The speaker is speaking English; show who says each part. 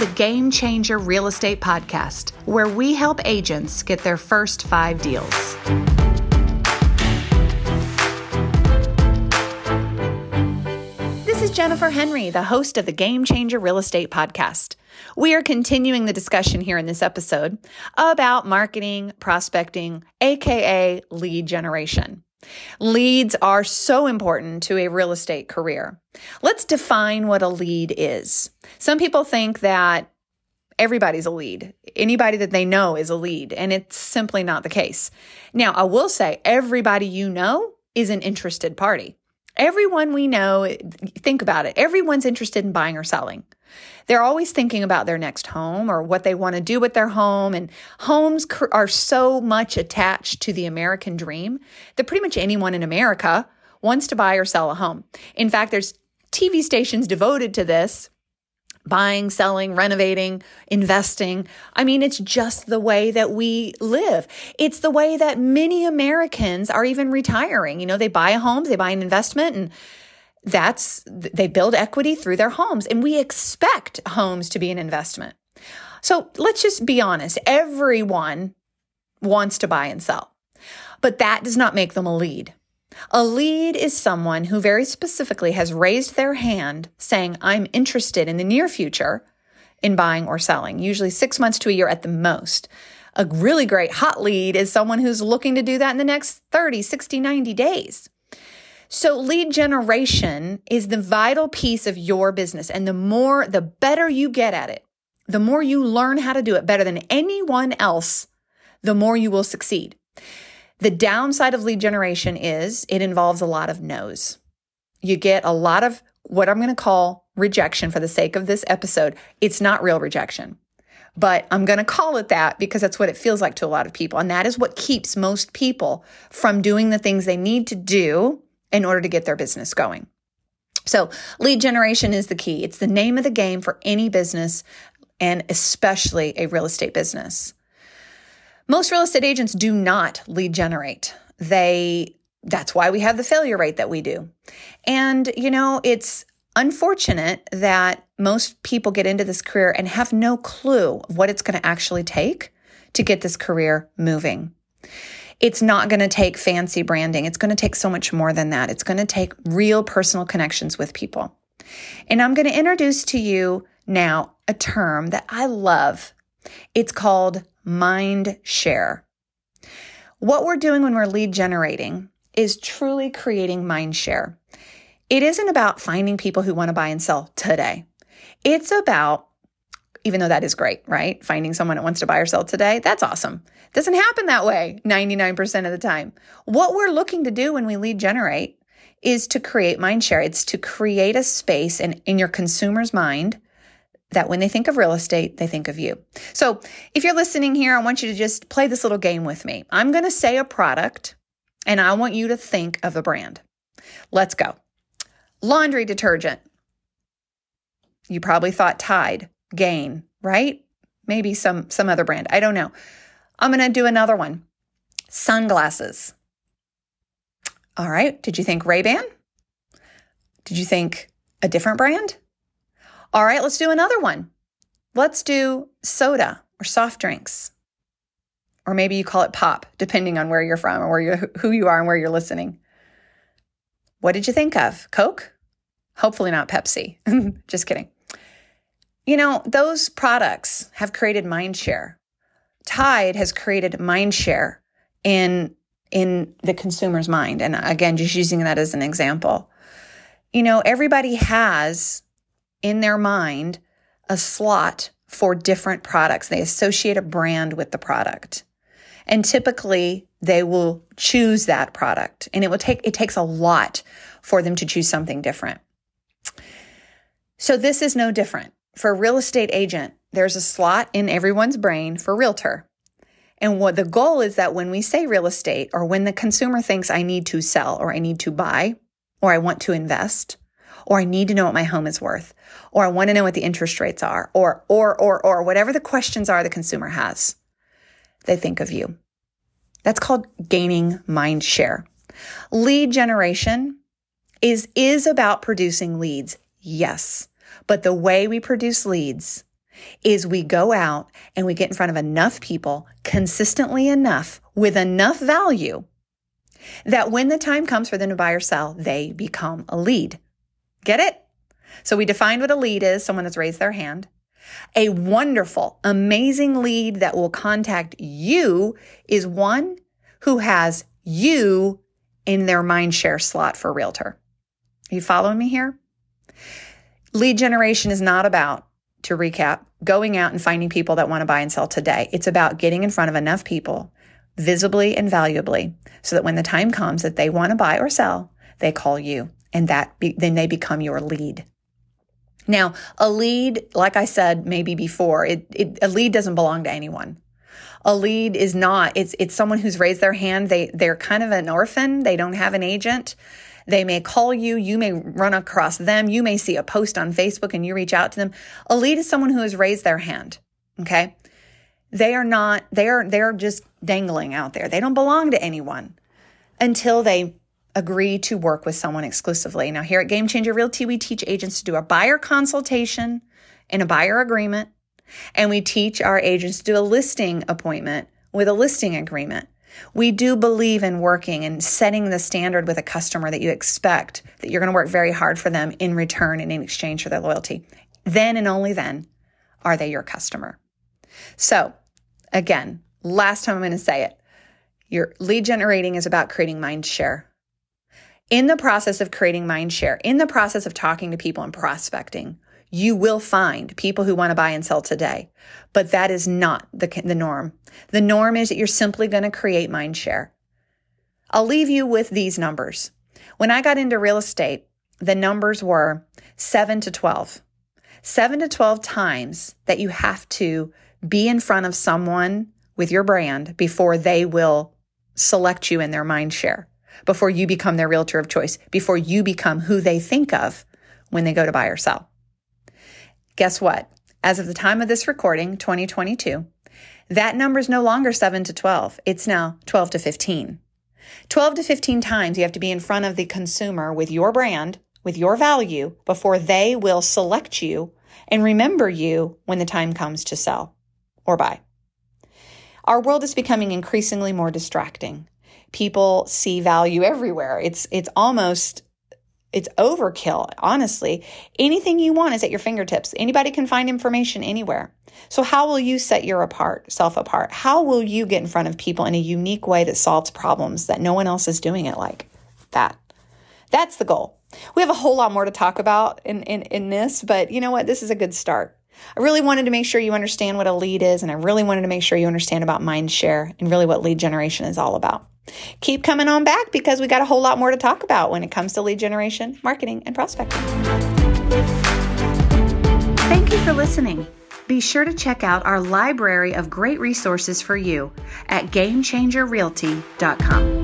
Speaker 1: the Game Changer Real Estate Podcast, where we help agents get their first five deals. This is Jennifer Henry, the host of the Game Changer Real Estate Podcast. We are continuing the discussion here in this episode about marketing, prospecting, aka lead generation. Leads are so important to a real estate career. Let's define what a lead is. Some people think that everybody's a lead. Anybody that they know is a lead, and it's simply not the case. Now, I will say everybody you know is an interested party. Everyone we know, think about it, everyone's interested in buying or selling. They're always thinking about their next home or what they want to do with their home. And homes are so much attached to the American dream that pretty much anyone in America wants to buy or sell a home. In fact, there's TV stations devoted to this buying, selling, renovating, investing. I mean, it's just the way that we live. It's the way that many Americans are even retiring. You know, they buy a home, they buy an investment, and that's they build equity through their homes and we expect homes to be an investment. So let's just be honest. Everyone wants to buy and sell, but that does not make them a lead. A lead is someone who very specifically has raised their hand saying, I'm interested in the near future in buying or selling, usually six months to a year at the most. A really great hot lead is someone who's looking to do that in the next 30, 60, 90 days. So lead generation is the vital piece of your business. And the more, the better you get at it, the more you learn how to do it better than anyone else, the more you will succeed. The downside of lead generation is it involves a lot of no's. You get a lot of what I'm going to call rejection for the sake of this episode. It's not real rejection, but I'm going to call it that because that's what it feels like to a lot of people. And that is what keeps most people from doing the things they need to do in order to get their business going. So, lead generation is the key. It's the name of the game for any business and especially a real estate business. Most real estate agents do not lead generate. They that's why we have the failure rate that we do. And you know, it's unfortunate that most people get into this career and have no clue of what it's going to actually take to get this career moving. It's not going to take fancy branding. It's going to take so much more than that. It's going to take real personal connections with people. And I'm going to introduce to you now a term that I love. It's called mind share. What we're doing when we're lead generating is truly creating mind share. It isn't about finding people who want to buy and sell today. It's about even though that is great, right? Finding someone that wants to buy or sell today, that's awesome. Doesn't happen that way 99% of the time. What we're looking to do when we lead generate is to create mind share. It's to create a space in, in your consumer's mind that when they think of real estate, they think of you. So if you're listening here, I want you to just play this little game with me. I'm going to say a product and I want you to think of a brand. Let's go. Laundry detergent. You probably thought Tide. Gain, right? Maybe some some other brand. I don't know. I'm going to do another one. Sunglasses. All right, did you think Ray-Ban? Did you think a different brand? All right, let's do another one. Let's do soda or soft drinks. Or maybe you call it pop, depending on where you're from or where you who you are and where you're listening. What did you think of? Coke? Hopefully not Pepsi. Just kidding. You know, those products have created mind share. Tide has created mind share in in the consumer's mind. And again, just using that as an example. You know, everybody has in their mind a slot for different products. They associate a brand with the product. And typically they will choose that product. And it will take it takes a lot for them to choose something different. So this is no different. For a real estate agent, there's a slot in everyone's brain for realtor. And what the goal is that when we say real estate or when the consumer thinks I need to sell or I need to buy or I want to invest or I need to know what my home is worth or I want to know what the interest rates are or or or or whatever the questions are the consumer has, they think of you. That's called gaining mind share. Lead generation is is about producing leads. Yes. But the way we produce leads is we go out and we get in front of enough people consistently enough with enough value that when the time comes for them to buy or sell, they become a lead. Get it? So we defined what a lead is someone that's raised their hand. A wonderful, amazing lead that will contact you is one who has you in their mind share slot for realtor. Are you following me here? Lead generation is not about, to recap, going out and finding people that want to buy and sell today. It's about getting in front of enough people visibly and valuably so that when the time comes that they want to buy or sell, they call you and that be, then they become your lead. Now, a lead, like I said maybe before, it, it, a lead doesn't belong to anyone. A lead is not, it's, it's someone who's raised their hand. They, they're kind of an orphan. They don't have an agent. They may call you. You may run across them. You may see a post on Facebook and you reach out to them. A lead is someone who has raised their hand. Okay. They are not, they are, they're just dangling out there. They don't belong to anyone until they agree to work with someone exclusively. Now, here at Game Changer Realty, we teach agents to do a buyer consultation and a buyer agreement. And we teach our agents to do a listing appointment with a listing agreement. We do believe in working and setting the standard with a customer that you expect that you're going to work very hard for them in return and in exchange for their loyalty. Then and only then are they your customer. So, again, last time I'm going to say it. Your lead generating is about creating mind share. In the process of creating mind share, in the process of talking to people and prospecting, you will find people who want to buy and sell today. But that is not the, the norm. The norm is that you're simply going to create mind share. I'll leave you with these numbers. When I got into real estate, the numbers were 7 to 12. 7 to 12 times that you have to be in front of someone with your brand before they will select you in their mind share, before you become their realtor of choice, before you become who they think of when they go to buy or sell. Guess what? As of the time of this recording, 2022, that number is no longer 7 to 12. It's now 12 to 15. 12 to 15 times you have to be in front of the consumer with your brand, with your value, before they will select you and remember you when the time comes to sell or buy. Our world is becoming increasingly more distracting. People see value everywhere. It's it's almost it's overkill, honestly. Anything you want is at your fingertips. Anybody can find information anywhere. So how will you set your apart, self apart? How will you get in front of people in a unique way that solves problems that no one else is doing it like that? That's the goal. We have a whole lot more to talk about in, in, in this, but you know what? This is a good start. I really wanted to make sure you understand what a lead is, and I really wanted to make sure you understand about mind share and really what lead generation is all about. Keep coming on back because we got a whole lot more to talk about when it comes to lead generation, marketing, and prospecting. Thank you for listening. Be sure to check out our library of great resources for you at GameChangerRealty.com.